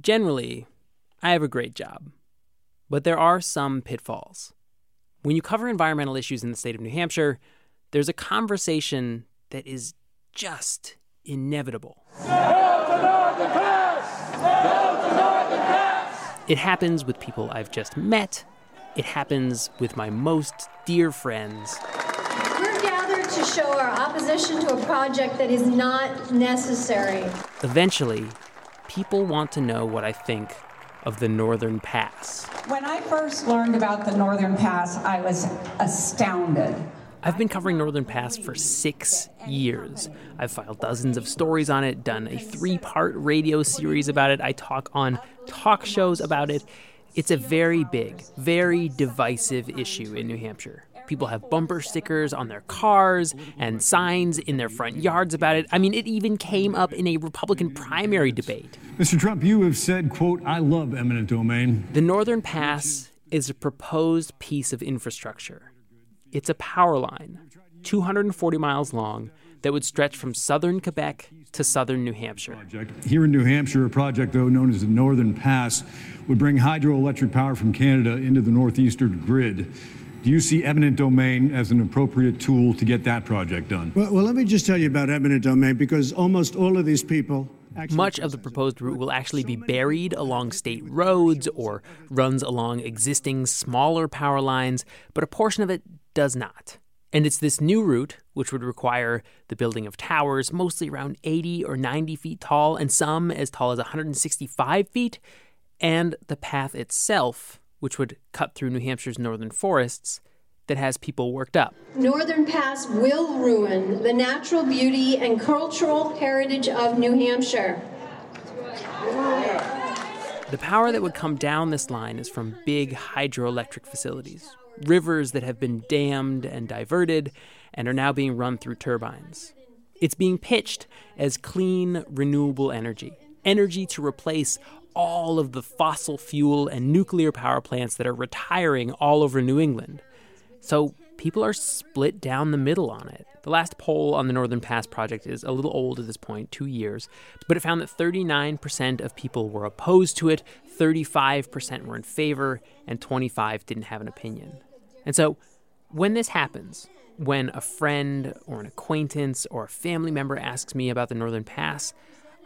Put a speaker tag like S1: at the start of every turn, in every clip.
S1: Generally, I have a great job. But there are some pitfalls. When you cover environmental issues in the state of New Hampshire, there's a conversation that is just inevitable. It happens with people I've just met. It happens with my most dear friends.
S2: We're gathered to show our opposition to a project that is not necessary.
S1: Eventually, people want to know what I think of the Northern Pass.
S3: When I first learned about the Northern Pass, I was astounded.
S1: I've been covering Northern Pass for six years. I've filed dozens of stories on it, done a three part radio series about it. I talk on talk shows about it. It's a very big, very divisive issue in New Hampshire. People have bumper stickers on their cars and signs in their front yards about it. I mean, it even came up in a Republican primary debate.
S4: Mr. Trump, you have said, quote, I love eminent domain.
S1: The Northern Pass is a proposed piece of infrastructure. It's a power line, 240 miles long, that would stretch from southern Quebec to southern New Hampshire.
S4: Here in New Hampshire, a project, though known as the Northern Pass, would bring hydroelectric power from Canada into the northeastern grid. Do you see eminent domain as an appropriate tool to get that project done?
S5: Well, well let me just tell you about eminent domain because almost all of these people
S1: much of the proposed route will actually be buried along state roads or runs along existing smaller power lines, but a portion of it does not. And it's this new route, which would require the building of towers, mostly around 80 or 90 feet tall, and some as tall as 165 feet, and the path itself, which would cut through New Hampshire's northern forests, that has people worked up.
S2: Northern Pass will ruin the natural beauty and cultural heritage of New Hampshire.
S1: The power that would come down this line is from big hydroelectric facilities, rivers that have been dammed and diverted and are now being run through turbines. It's being pitched as clean, renewable energy, energy to replace all of the fossil fuel and nuclear power plants that are retiring all over New England. So people are split down the middle on it. The last poll on the Northern Pass project is a little old at this point, two years, but it found that 39% of people were opposed to it, 35% were in favor, and 25 didn't have an opinion. And so when this happens, when a friend or an acquaintance or a family member asks me about the Northern Pass,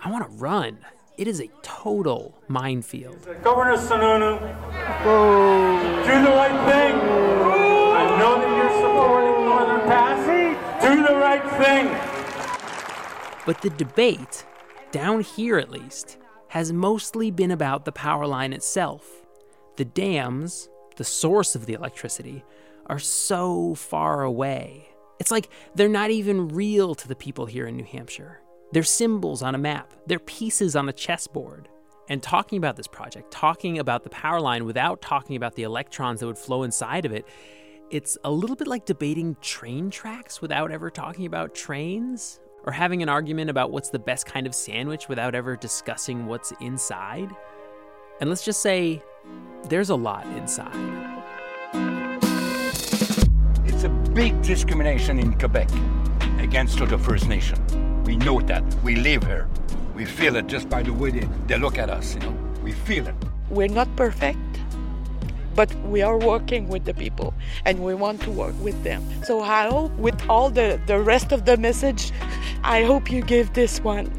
S1: I want to run. It is a total minefield.
S6: Governor Sununu, do the right thing. Know that you're supporting Northern Pass. Do the right thing.
S1: But the debate, down here at least, has mostly been about the power line itself. The dams, the source of the electricity, are so far away. It's like they're not even real to the people here in New Hampshire. They're symbols on a map, they're pieces on a chessboard. And talking about this project, talking about the power line without talking about the electrons that would flow inside of it, it's a little bit like debating train tracks without ever talking about trains, or having an argument about what's the best kind of sandwich without ever discussing what's inside. And let's just say there's a lot inside.
S7: It's a big discrimination in Quebec against the First Nation. We know that. We live here. We feel it just by the way they, they look at us, you know. We feel it.
S8: We're not perfect, but we are working with the people and we want to work with them. So I hope with all the, the rest of the message, I hope you give this one.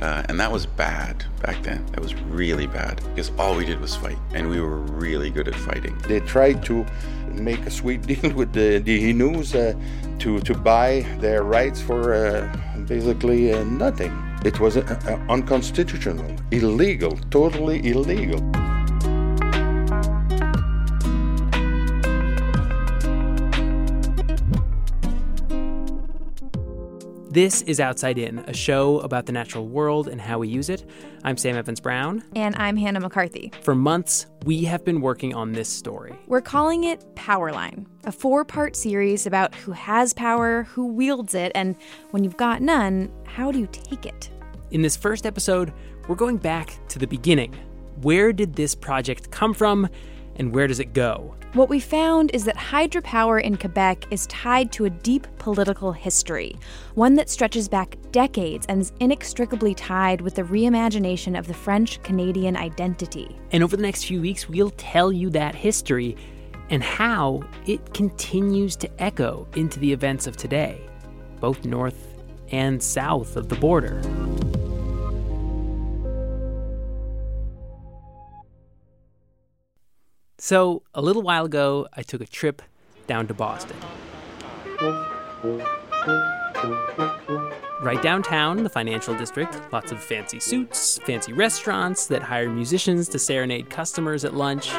S9: Uh, and that was bad back then. That was really bad because all we did was fight, and we were really good at fighting.
S10: They tried to make a sweet deal with the, the Innus uh, to, to buy their rights for uh, basically uh, nothing. It was uh, uh, unconstitutional, illegal, totally illegal.
S1: This is Outside In, a show about the natural world and how we use it. I'm Sam Evans Brown.
S11: And I'm Hannah McCarthy.
S1: For months, we have been working on this story.
S11: We're calling it Powerline, a four part series about who has power, who wields it, and when you've got none, how do you take it?
S1: In this first episode, we're going back to the beginning. Where did this project come from, and where does it go?
S11: What we found is that hydropower in Quebec is tied to a deep political history, one that stretches back decades and is inextricably tied with the reimagination of the French Canadian identity.
S1: And over the next few weeks, we'll tell you that history and how it continues to echo into the events of today, both north and south of the border. So, a little while ago, I took a trip down to Boston. Right downtown, the financial district, lots of fancy suits, fancy restaurants that hire musicians to serenade customers at lunch.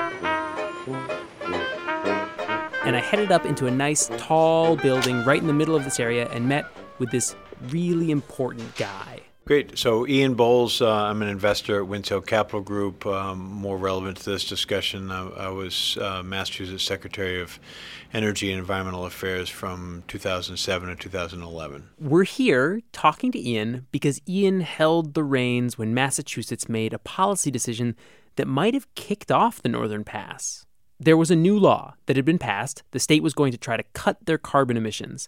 S1: And I headed up into a nice, tall building right in the middle of this area and met with this really important guy.
S12: Great. So, Ian Bowles, uh, I'm an investor at WindSail Capital Group. Um, more relevant to this discussion, I, I was uh, Massachusetts Secretary of Energy and Environmental Affairs from 2007 to 2011.
S1: We're here talking to Ian because Ian held the reins when Massachusetts made a policy decision that might have kicked off the Northern Pass. There was a new law that had been passed. The state was going to try to cut their carbon emissions,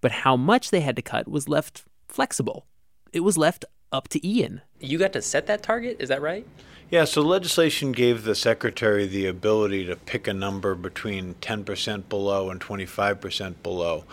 S1: but how much they had to cut was left flexible it was left up to Ian. You got to set that target, is that right?
S12: Yeah, so legislation gave the secretary the ability to pick a number between 10% below and 25% below.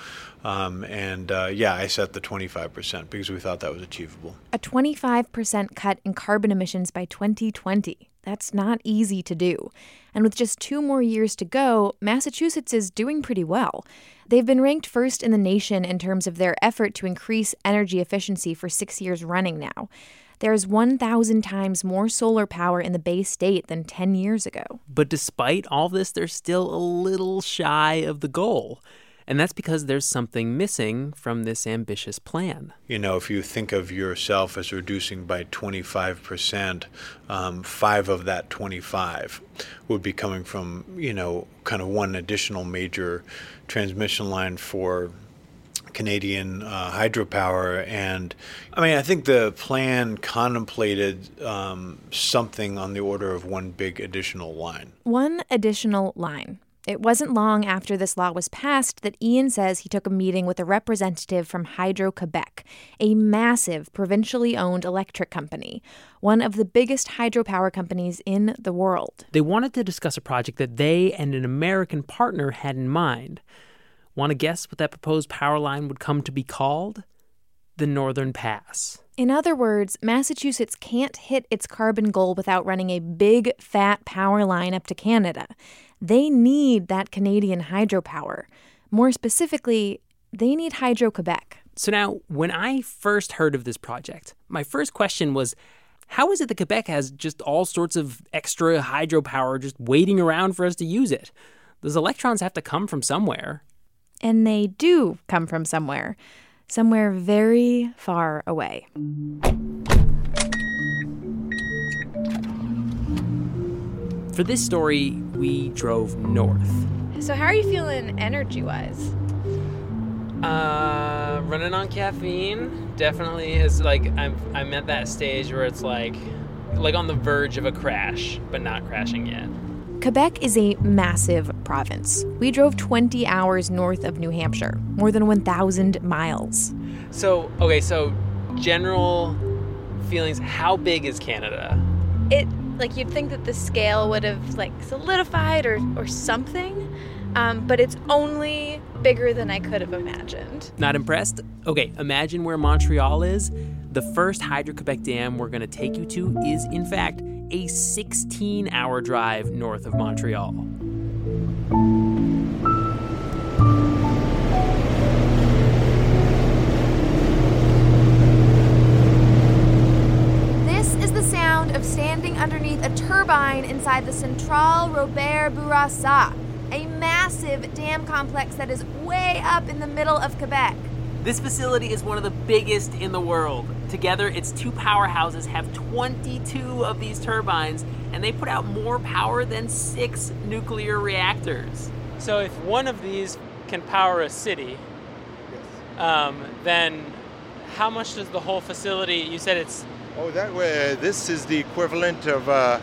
S12: Um, and uh, yeah, I set the 25% because we thought that was achievable.
S11: A 25% cut in carbon emissions by 2020. That's not easy to do. And with just two more years to go, Massachusetts is doing pretty well. They've been ranked first in the nation in terms of their effort to increase energy efficiency for six years running now. There's 1,000 times more solar power in the Bay State than 10 years ago.
S1: But despite all this, they're still a little shy of the goal. And that's because there's something missing from this ambitious plan.
S12: You know, if you think of yourself as reducing by 25%, um, five of that 25 would be coming from, you know, kind of one additional major transmission line for Canadian uh, hydropower. And I mean, I think the plan contemplated um, something on the order of one big additional line.
S11: One additional line. It wasn't long after this law was passed that Ian says he took a meeting with a representative from Hydro Quebec, a massive provincially owned electric company, one of the biggest hydropower companies in the world.
S1: They wanted to discuss a project that they and an American partner had in mind. Want to guess what that proposed power line would come to be called? The Northern Pass.
S11: In other words, Massachusetts can't hit its carbon goal without running a big, fat power line up to Canada. They need that Canadian hydropower. More specifically, they need Hydro Quebec.
S1: So now, when I first heard of this project, my first question was how is it that Quebec has just all sorts of extra hydropower just waiting around for us to use it? Those electrons have to come from somewhere.
S11: And they do come from somewhere, somewhere very far away.
S1: For this story, we drove north.
S13: So, how are you feeling energy wise?
S1: Uh, running on caffeine definitely is like I'm I'm at that stage where it's like like on the verge of a crash, but not crashing yet.
S11: Quebec is a massive province. We drove 20 hours north of New Hampshire, more than 1,000 miles.
S1: So, okay, so general feelings how big is Canada?
S13: It like you'd think that the scale would have like solidified or, or something um, but it's only bigger than i could have imagined.
S1: Not impressed? Okay imagine where montreal is. The first hydro-quebec dam we're going to take you to is in fact a 16 hour drive north of montreal
S14: turbine inside the Centrale Robert Bourassa, a massive dam complex that is way up in the middle of Quebec.
S1: This facility is one of the biggest in the world. Together, its two powerhouses have 22 of these turbines, and they put out more power than six nuclear reactors. So, if one of these can power a city, um, then how much does the whole facility? You said it's
S15: Oh, that way. This is the equivalent of uh,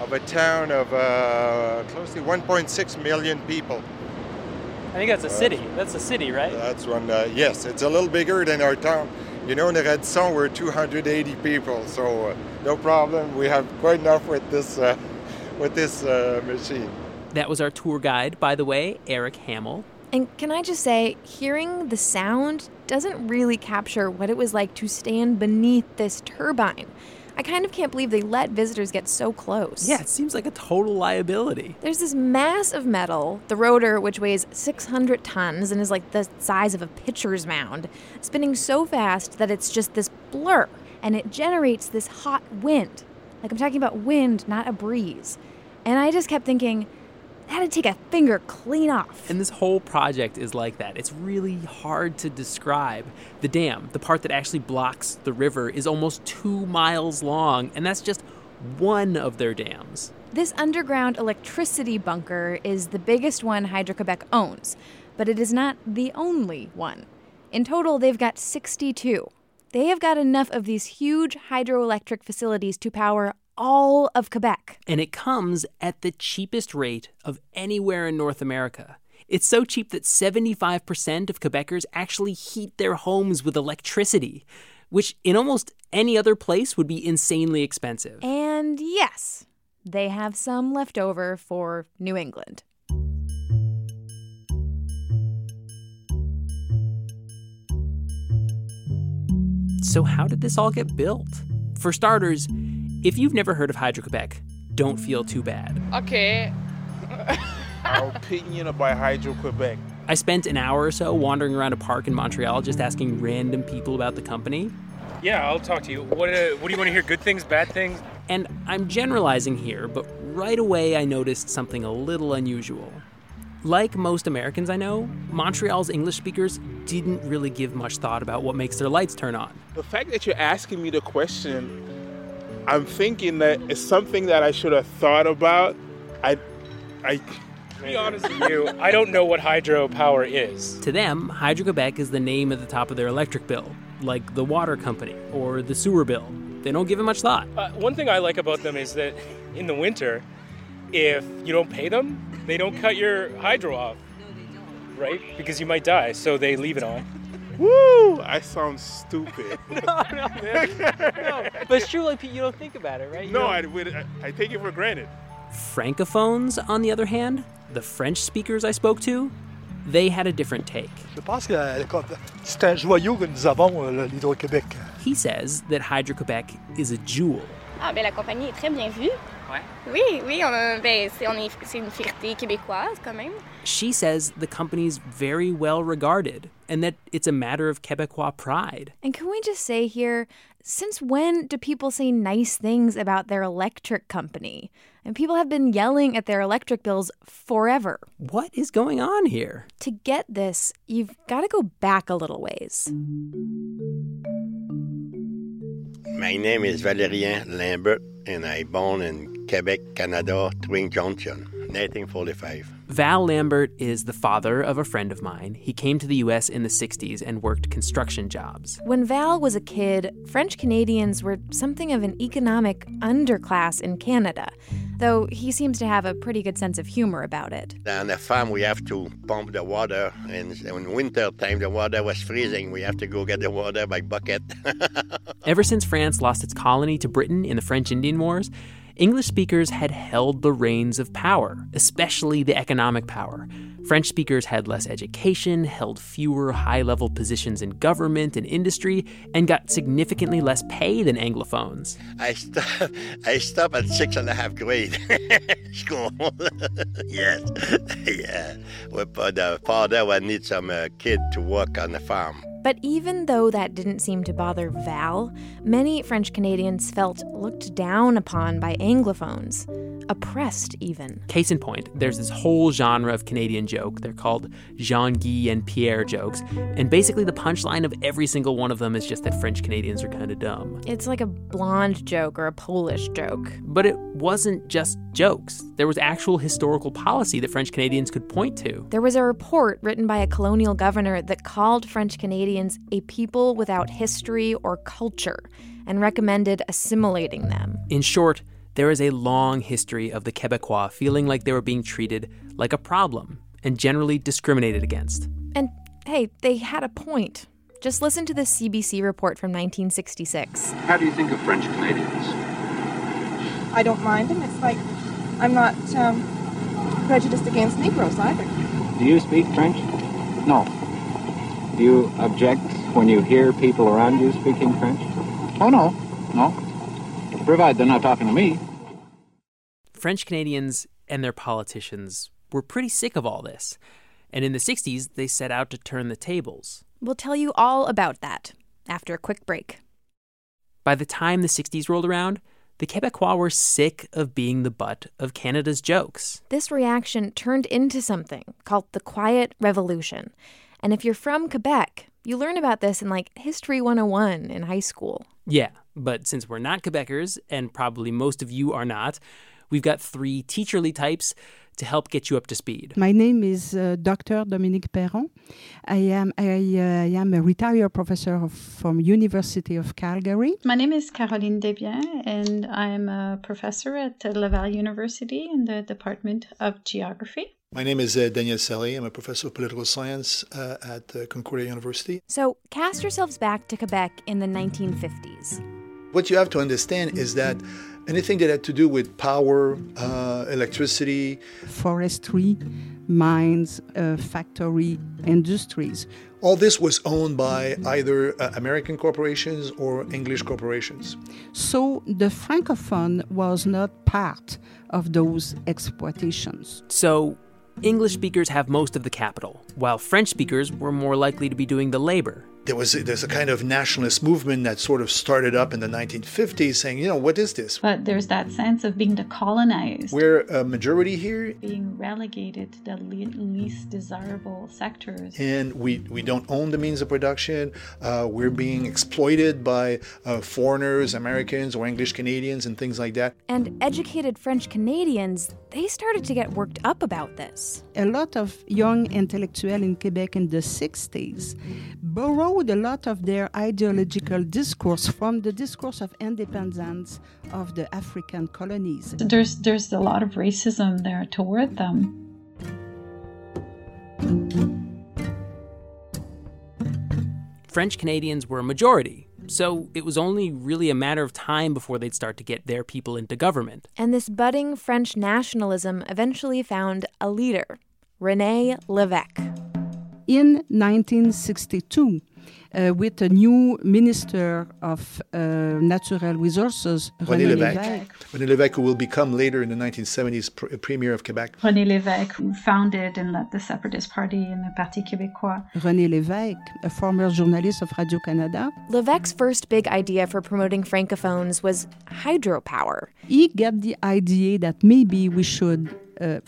S15: of a town of uh, close to 1.6 million people.
S1: I think that's a city. That's a city, right?
S15: That's one. Uh, yes, it's a little bigger than our town. You know, in the Radisson, we're 280 people, so uh, no problem. We have quite enough with this uh, with this uh, machine.
S1: That was our tour guide, by the way, Eric Hamill.
S11: And can I just say, hearing the sound doesn't really capture what it was like to stand beneath this turbine. I kind of can't believe they let visitors get so close.
S1: Yeah, it seems like a total liability.
S11: There's this mass of metal, the rotor, which weighs 600 tons and is like the size of a pitcher's mound, spinning so fast that it's just this blur, and it generates this hot wind. Like I'm talking about wind, not a breeze. And I just kept thinking, that'd take a finger clean off.
S1: And this whole project is like that. It's really hard to describe. The dam, the part that actually blocks the river, is almost two miles long, and that's just one of their dams.
S11: This underground electricity bunker is the biggest one Hydro Quebec owns, but it is not the only one. In total, they've got 62. They have got enough of these huge hydroelectric facilities to power all of Quebec.
S1: And it comes at the cheapest rate of anywhere in North America. It's so cheap that 75% of Quebecers actually heat their homes with electricity, which in almost any other place would be insanely expensive.
S11: And yes, they have some left over for New England.
S1: So, how did this all get built? For starters, if you've never heard of Hydro Quebec, don't feel too bad.
S16: Okay. Our opinion about Hydro Quebec.
S1: I spent an hour or so wandering around a park in Montreal just asking random people about the company.
S17: Yeah, I'll talk to you. What, uh, what do you want to hear? Good things, bad things?
S1: And I'm generalizing here, but right away I noticed something a little unusual. Like most Americans I know, Montreal's English speakers didn't really give much thought about what makes their lights turn on.
S16: The fact that you're asking me the question, I'm thinking that it's something that I should have thought about. I, I.
S17: To be honest with you, I don't know what hydropower is.
S1: To them, Hydro Quebec is the name at the top of their electric bill, like the water company or the sewer bill. They don't give it much thought.
S17: Uh, one thing I like about them is that in the winter, if you don't pay them, they don't cut your hydro off, No they don't. right? Because you might die, so they leave it on.
S16: Woo! I sound stupid.
S1: no, no, man. no, but it's true. Like you don't think about it, right? You
S16: no. I, I, I take it for granted.
S1: Francophones, on the other hand, the French speakers I spoke to, they had a different take.
S18: Je pense que c'est un joyau que nous avons, l'Hydro-Québec.
S1: He says that Hydro-Quebec is a jewel.
S19: Ah, ben la compagnie est très bien vue.
S1: Ouais.
S19: Oui, oui, on ben, c'est, on est, c'est une fierté québécoise quand même.
S1: She says the company's very well regarded and that it's a matter of Quebecois pride.
S11: And can we just say here, since when do people say nice things about their electric company? And people have been yelling at their electric bills forever.
S1: What is going on here?
S11: To get this, you've got to go back a little ways.
S20: My name is Valérien Lambert, and I born in Quebec, Canada, Twin Junction, 1945.
S1: Val Lambert is the father of a friend of mine. He came to the US in the 60s and worked construction jobs.
S11: When Val was a kid, French Canadians were something of an economic underclass in Canada, though he seems to have a pretty good sense of humor about it.
S20: On the farm, we have to pump the water, and in winter time, the water was freezing. We have to go get the water by bucket.
S1: Ever since France lost its colony to Britain in the French Indian Wars, English speakers had held the reins of power, especially the economic power. French speakers had less education, held fewer high level positions in government and industry, and got significantly less pay than Anglophones.
S20: I, stop, I stopped at six and a half grade school. yes, yeah. But the father would need some uh, kid to work on the farm.
S11: But even though that didn't seem to bother Val, many French Canadians felt looked down upon by Anglophones, oppressed even.
S1: Case in point, there's this whole genre of Canadian joke. They're called Jean Guy and Pierre jokes. And basically, the punchline of every single one of them is just that French Canadians are kind of dumb.
S11: It's like a blonde joke or a Polish joke.
S1: But it wasn't just jokes, there was actual historical policy that French Canadians could point to.
S11: There was a report written by a colonial governor that called French Canadians a people without history or culture and recommended assimilating them.
S1: In short, There is a long history of the Quebecois feeling like they were being treated like a problem and generally discriminated against.
S11: And hey, they had a point. Just listen to this CBC report from 1966.
S21: How do you think of French Canadians?
S22: I don't mind them. It's like I'm not um, prejudiced against Negroes either.
S21: Do you speak French? No. Do you object when you hear people around you speaking French? Oh, no. No. Provided they're not talking to me.
S1: French Canadians and their politicians were pretty sick of all this. And in the 60s, they set out to turn the tables.
S11: We'll tell you all about that after a quick break.
S1: By the time the 60s rolled around, the Quebecois were sick of being the butt of Canada's jokes.
S11: This reaction turned into something called the Quiet Revolution. And if you're from Quebec, you learn about this in like History 101 in high school.
S1: Yeah, but since we're not Quebecers, and probably most of you are not, we've got three teacherly types to help get you up to speed.
S23: My name is uh, Dr. Dominique Perron. I am I, uh, am a retired professor of, from University of Calgary.
S24: My name is Caroline Desbiens, and I'm a professor at Laval University in the Department of Geography.
S25: My name is uh, Daniel Salée. I'm a professor of political science uh, at uh, Concordia University.
S11: So, cast yourselves back to Quebec in the 1950s.
S25: What you have to understand is that anything that had to do with power, uh, electricity,
S23: forestry, mines, uh, factory, industries.
S25: All this was owned by either uh, American corporations or English corporations.
S23: So the Francophone was not part of those exploitations.
S1: So English speakers have most of the capital, while French speakers were more likely to be doing the labor.
S25: There was a, there's a kind of nationalist movement that sort of started up in the 1950s saying you know what is this?
S24: But there's that sense of being decolonized.
S25: We're a majority here.
S24: Being relegated to the least desirable sectors.
S25: And we we don't own the means of production. Uh, we're being exploited by uh, foreigners americans or english canadians and things like that.
S11: And educated french canadians they started to get worked up about this
S23: a lot of young intellectuals in quebec in the 60s borrowed a lot of their ideological discourse from the discourse of independence of the African colonies.
S24: There's there's a lot of racism there toward them.
S1: French Canadians were a majority, so it was only really a matter of time before they'd start to get their people into government.
S11: And this budding French nationalism eventually found a leader, Rene Lévesque.
S23: In 1962, uh, with a new Minister of uh, Natural Resources, René, René Lévesque.
S25: René Lévesque, who will become later in the 1970s pr- Premier of Quebec.
S24: René Lévesque, who founded and led the Separatist Party in the Parti Québécois.
S23: René Lévesque, a former journalist of Radio-Canada.
S11: Lévesque's first big idea for promoting francophones was hydropower.
S23: He got the idea that maybe we should uh,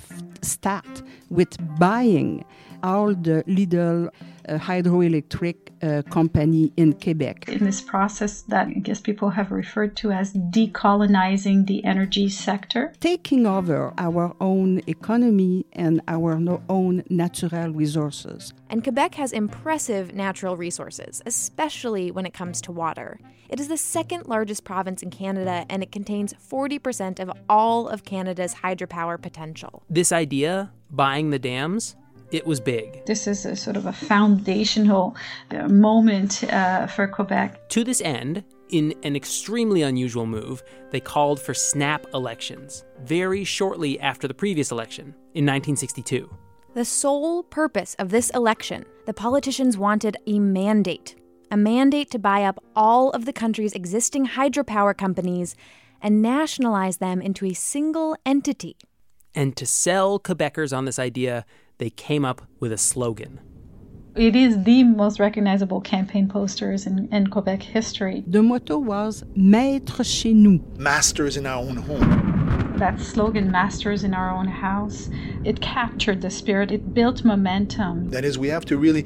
S23: start with buying all the little uh, hydroelectric uh, company in Quebec.
S24: In this process that I guess people have referred to as decolonizing the energy sector,
S23: taking over our own economy and our own natural resources.
S11: And Quebec has impressive natural resources, especially when it comes to water. It is the second largest province in Canada and it contains 40% of all of Canada's hydropower potential.
S1: This idea, buying the dams, it was big.
S24: This is a sort of a foundational uh, moment uh, for Quebec.
S1: To this end, in an extremely unusual move, they called for snap elections very shortly after the previous election in 1962.
S11: The sole purpose of this election, the politicians wanted a mandate a mandate to buy up all of the country's existing hydropower companies and nationalize them into a single entity.
S1: And to sell Quebecers on this idea, they came up with a slogan.
S24: It is the most recognizable campaign posters in, in Quebec history.
S23: The motto was Maître chez nous.
S25: Masters in our own home.
S24: That slogan, Masters in our own house, it captured the spirit, it built momentum.
S25: That is, we have to really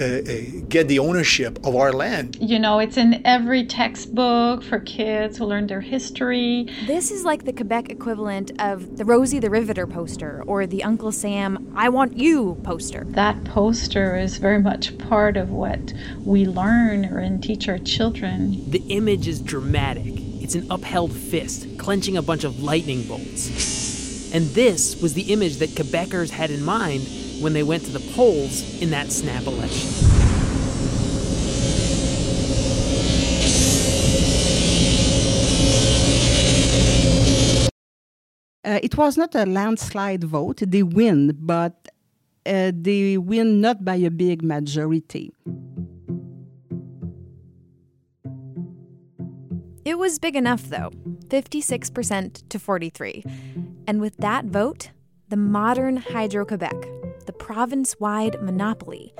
S25: uh, uh, get the ownership of our land.
S24: You know, it's in every textbook for kids who learn their history.
S11: This is like the Quebec equivalent of the Rosie the Riveter poster or the Uncle Sam I Want You poster.
S24: That poster is very much part of what we learn or and teach our children.
S1: The image is dramatic. It's It's an upheld fist, clenching a bunch of lightning bolts. And this was the image that Quebecers had in mind when they went to the polls in that snap election.
S23: Uh, it was not a landslide vote. They win, but uh, they win not by a big majority.
S11: It was big enough, though 56% to 43. And with that vote, the modern Hydro Quebec, the province wide monopoly,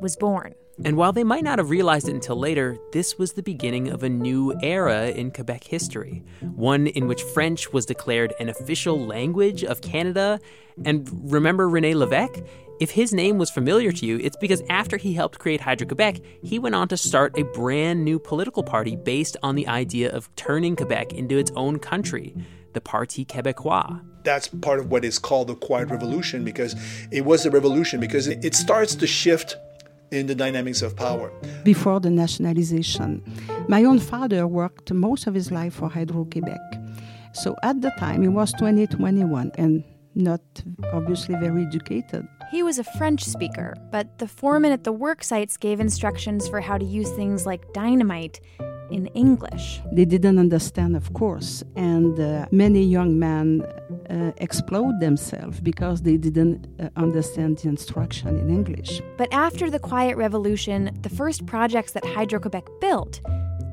S11: was born.
S1: And while they might not have realized it until later, this was the beginning of a new era in Quebec history, one in which French was declared an official language of Canada. And remember Rene Levesque? If his name was familiar to you, it's because after he helped create Hydro Quebec, he went on to start a brand new political party based on the idea of turning Quebec into its own country, the Parti Québécois
S25: that's part of what is called the quiet revolution because it was a revolution because it starts to shift in the dynamics of power.
S23: Before the nationalization, my own father worked most of his life for Hydro Quebec. So at the time, he was 20, 21 and not obviously very educated.
S11: He was a French speaker, but the foreman at the work sites gave instructions for how to use things like dynamite in English.
S23: They didn't understand, of course, and uh, many young men uh, explode themselves because they didn't uh, understand the instruction in English.
S11: But after the Quiet Revolution, the first projects that Hydro Quebec built,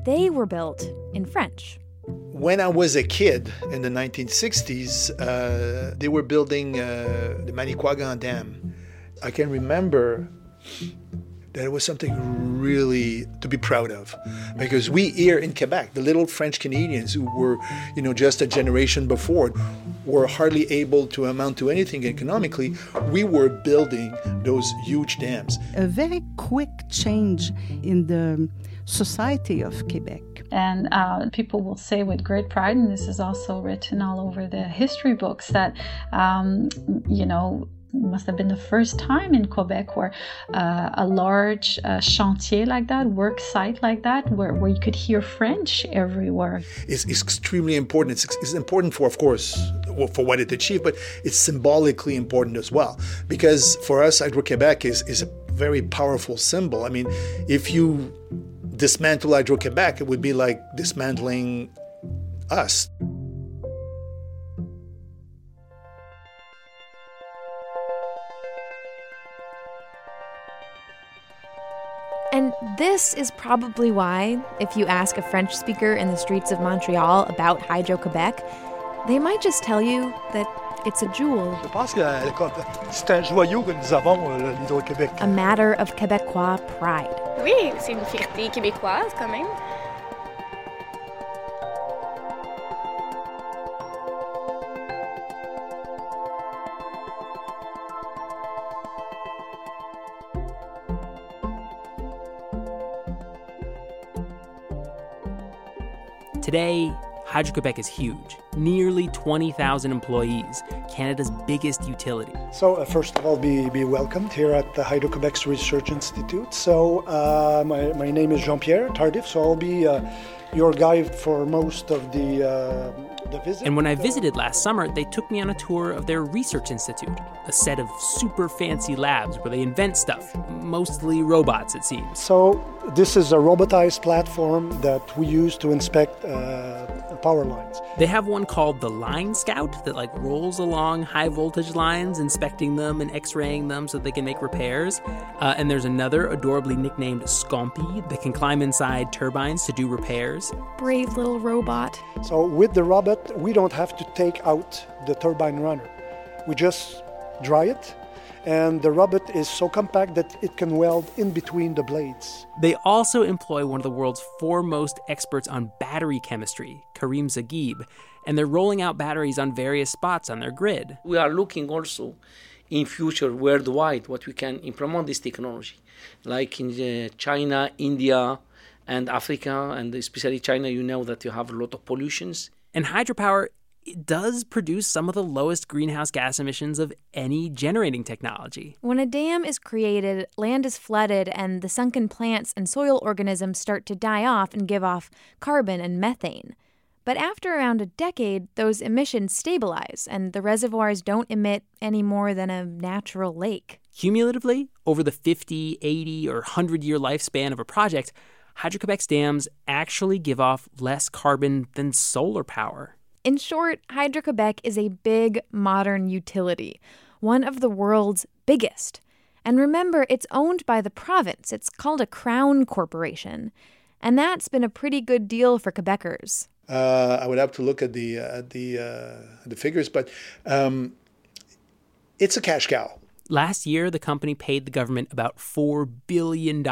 S11: they were built in French.
S25: When I was a kid in the 1960s, uh, they were building uh, the Manicouagan Dam. I can remember that it was something really to be proud of because we here in Quebec, the little French Canadians who were, you know, just a generation before, were hardly able to amount to anything economically. We were building those huge dams.
S23: A very quick change in the society of Quebec.
S24: And uh, people will say with great pride, and this is also written all over the history books, that, um, you know, must have been the first time in Quebec where uh, a large uh, chantier like that, work site like that, where, where you could hear French everywhere.
S25: It's, it's extremely important. It's, it's important for, of course, for what it achieved, but it's symbolically important as well. Because for us, Hydro Quebec is, is a very powerful symbol. I mean, if you dismantle Hydro Quebec, it would be like dismantling us.
S11: And this is probably why, if you ask a French speaker in the streets of Montreal about Hydro Quebec, they might just tell you that it's a jewel.
S18: Je pense que euh, c'est un joyau que nous avons, euh, l'Hydro-Québec.
S11: A matter of Québécois pride.
S19: Oui, c'est une fierté québécoise quand même.
S1: Today, Hydro Quebec is huge, nearly 20,000 employees, Canada's biggest utility.
S18: So, uh, first of all, be, be welcomed here at the Hydro Quebec's Research Institute. So, uh, my, my name is Jean Pierre Tardif, so I'll be uh, your guide for most of the uh,
S1: and when I visited last summer, they took me on a tour of their research institute, a set of super fancy labs where they invent stuff, mostly robots, it seems.
S18: So, this is a robotized platform that we use to inspect uh, power lines.
S1: They have one called the Line Scout that like rolls along high voltage lines, inspecting them and X-raying them so they can make repairs. Uh, and there's another adorably nicknamed Scompi that can climb inside turbines to do repairs.
S11: Brave little robot.
S18: So with the robot, we don't have to take out the turbine runner. We just dry it and the robot is so compact that it can weld in between the blades.
S1: They also employ one of the world's foremost experts on battery chemistry, Karim Zaghib, and they're rolling out batteries on various spots on their grid.
S26: We are looking also in future worldwide what we can implement this technology, like in uh, China, India, and Africa, and especially China. You know that you have a lot of pollutions.
S1: And hydropower it does produce some of the lowest greenhouse gas emissions of any generating technology.
S11: When a dam is created, land is flooded, and the sunken plants and soil organisms start to die off and give off carbon and methane. But after around a decade, those emissions stabilize and the reservoirs don't emit any more than a natural lake.
S1: Cumulatively, over the 50, 80, or 100 year lifespan of a project, Hydro Quebec's dams actually give off less carbon than solar power.
S11: In short, Hydro Quebec is a big modern utility, one of the world's biggest. And remember, it's owned by the province. It's called a crown corporation. And that's been a pretty good deal for Quebecers.
S25: Uh, I would have to look at the uh, the uh, the figures, but um, it's a cash cow.
S1: Last year, the company paid the government about $4 billion.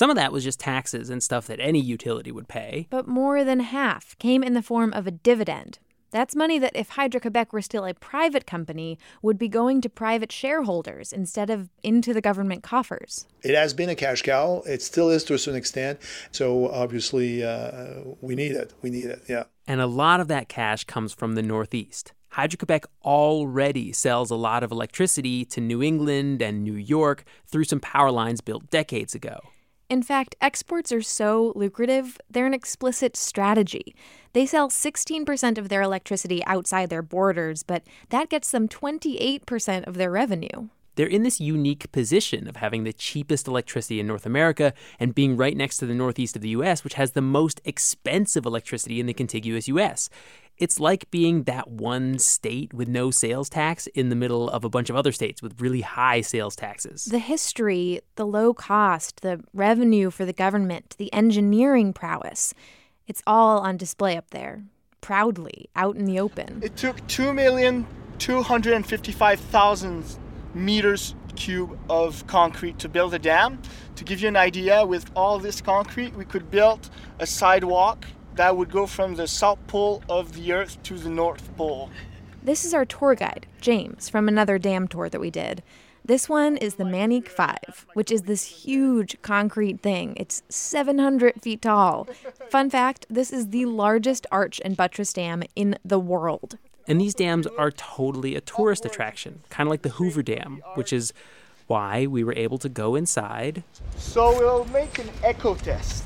S1: Some of that was just taxes and stuff that any utility would pay.
S11: But more than half came in the form of a dividend. That's money that, if Hydro Quebec were still a private company, would be going to private shareholders instead of into the government coffers.
S25: It has been a cash cow. It still is to a certain extent. So obviously, uh, we need it. We need it, yeah.
S1: And a lot of that cash comes from the Northeast. Hydro Quebec already sells a lot of electricity to New England and New York through some power lines built decades ago.
S11: In fact, exports are so lucrative, they're an explicit strategy. They sell 16% of their electricity outside their borders, but that gets them 28% of their revenue.
S1: They're in this unique position of having the cheapest electricity in North America and being right next to the northeast of the US, which has the most expensive electricity in the contiguous US. It's like being that one state with no sales tax in the middle of a bunch of other states with really high sales taxes.
S11: The history, the low cost, the revenue for the government, the engineering prowess, it's all on display up there, proudly, out in the open.
S27: It took 2,255,000 meters cube of concrete to build a dam. To give you an idea, with all this concrete, we could build a sidewalk that would go from the south pole of the earth to the north pole.
S11: This is our tour guide, James, from another dam tour that we did. This one is the Manic 5, which is this huge concrete thing. It's 700 feet tall. Fun fact this is the largest arch and buttress dam in the world.
S1: And these dams are totally a tourist attraction, kind of like the Hoover Dam, which is why we were able to go inside.
S27: So we'll make an echo test.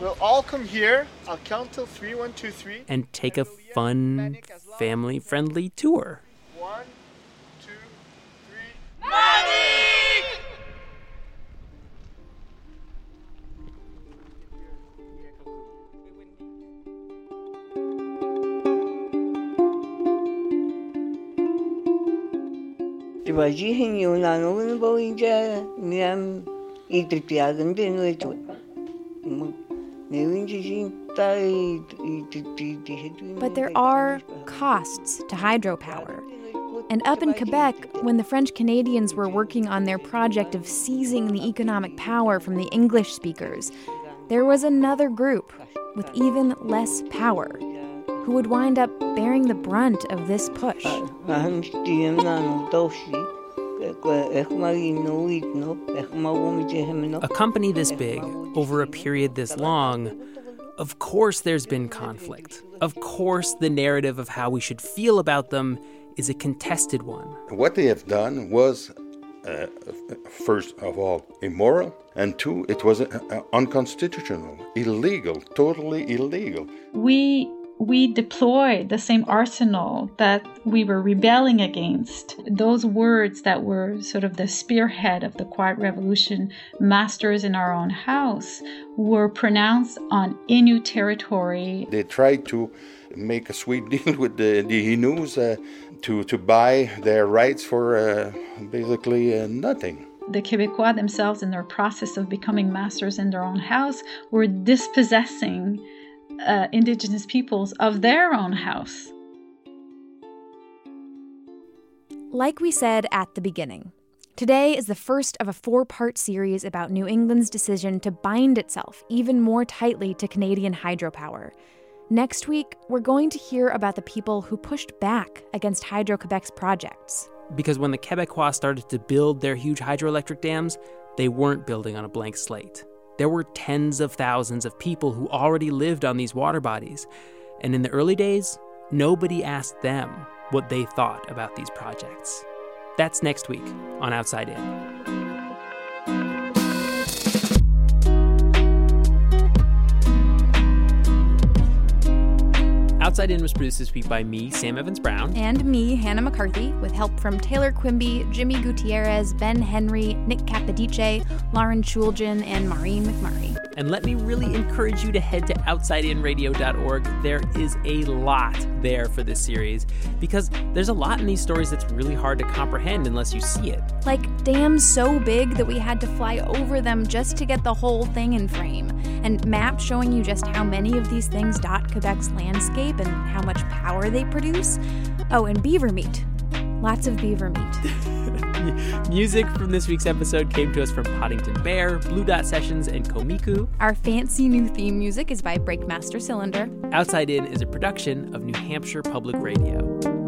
S27: We'll all come here. I'll count till three. One, two, three.
S1: And take a fun, family friendly tour.
S27: One, two, three.
S28: Money!
S29: Trabalhei na nuvem, vou já me e
S11: But there are costs to hydropower. And up in Quebec, when the French Canadians were working on their project of seizing the economic power from the English speakers, there was another group with even less power who would wind up bearing the brunt of this push.
S1: A company this big, over a period this long, of course there's been conflict. Of course the narrative of how we should feel about them is a contested one.
S10: What they have done was, uh, first of all, immoral, and two, it was uh, unconstitutional, illegal, totally illegal.
S24: We we deployed the same arsenal that we were rebelling against. Those words that were sort of the spearhead of the Quiet Revolution, masters in our own house, were pronounced on Innu territory.
S10: They tried to make a sweet deal with the, the Innus uh, to, to buy their rights for uh, basically uh, nothing
S24: the Quebecois themselves, in their process of becoming masters in their own house, were dispossessing uh, indigenous peoples of their own house.
S11: Like we said at the beginning, today is the first of a four part series about New England's decision to bind itself even more tightly to Canadian hydropower. Next week, we're going to hear about the people who pushed back against Hydro Quebec's projects.
S1: Because when the Quebecois started to build their huge hydroelectric dams, they weren't building on a blank slate. There were tens of thousands of people who already lived on these water bodies, and in the early days, nobody asked them what they thought about these projects. That's next week on Outside In. Outside In was produced this week by me, Sam Evans Brown.
S11: And me, Hannah McCarthy, with help from Taylor Quimby, Jimmy Gutierrez, Ben Henry, Nick Capodice, Lauren Chooljian, and Maureen McMurray.
S1: And let me really encourage you to head to OutsideInRadio.org. There is a lot there for this series because there's a lot in these stories that's really hard to comprehend unless you see it.
S11: Like dams so big that we had to fly over them just to get the whole thing in frame, and maps showing you just how many of these things dot Quebec's landscape and how much power they produce. Oh, and beaver meat. Lots of beaver meat.
S1: Music from this week's episode came to us from Poddington Bear, Blue Dot Sessions, and Komiku.
S11: Our fancy new theme music is by Breakmaster Cylinder.
S1: Outside In is a production of New Hampshire Public Radio.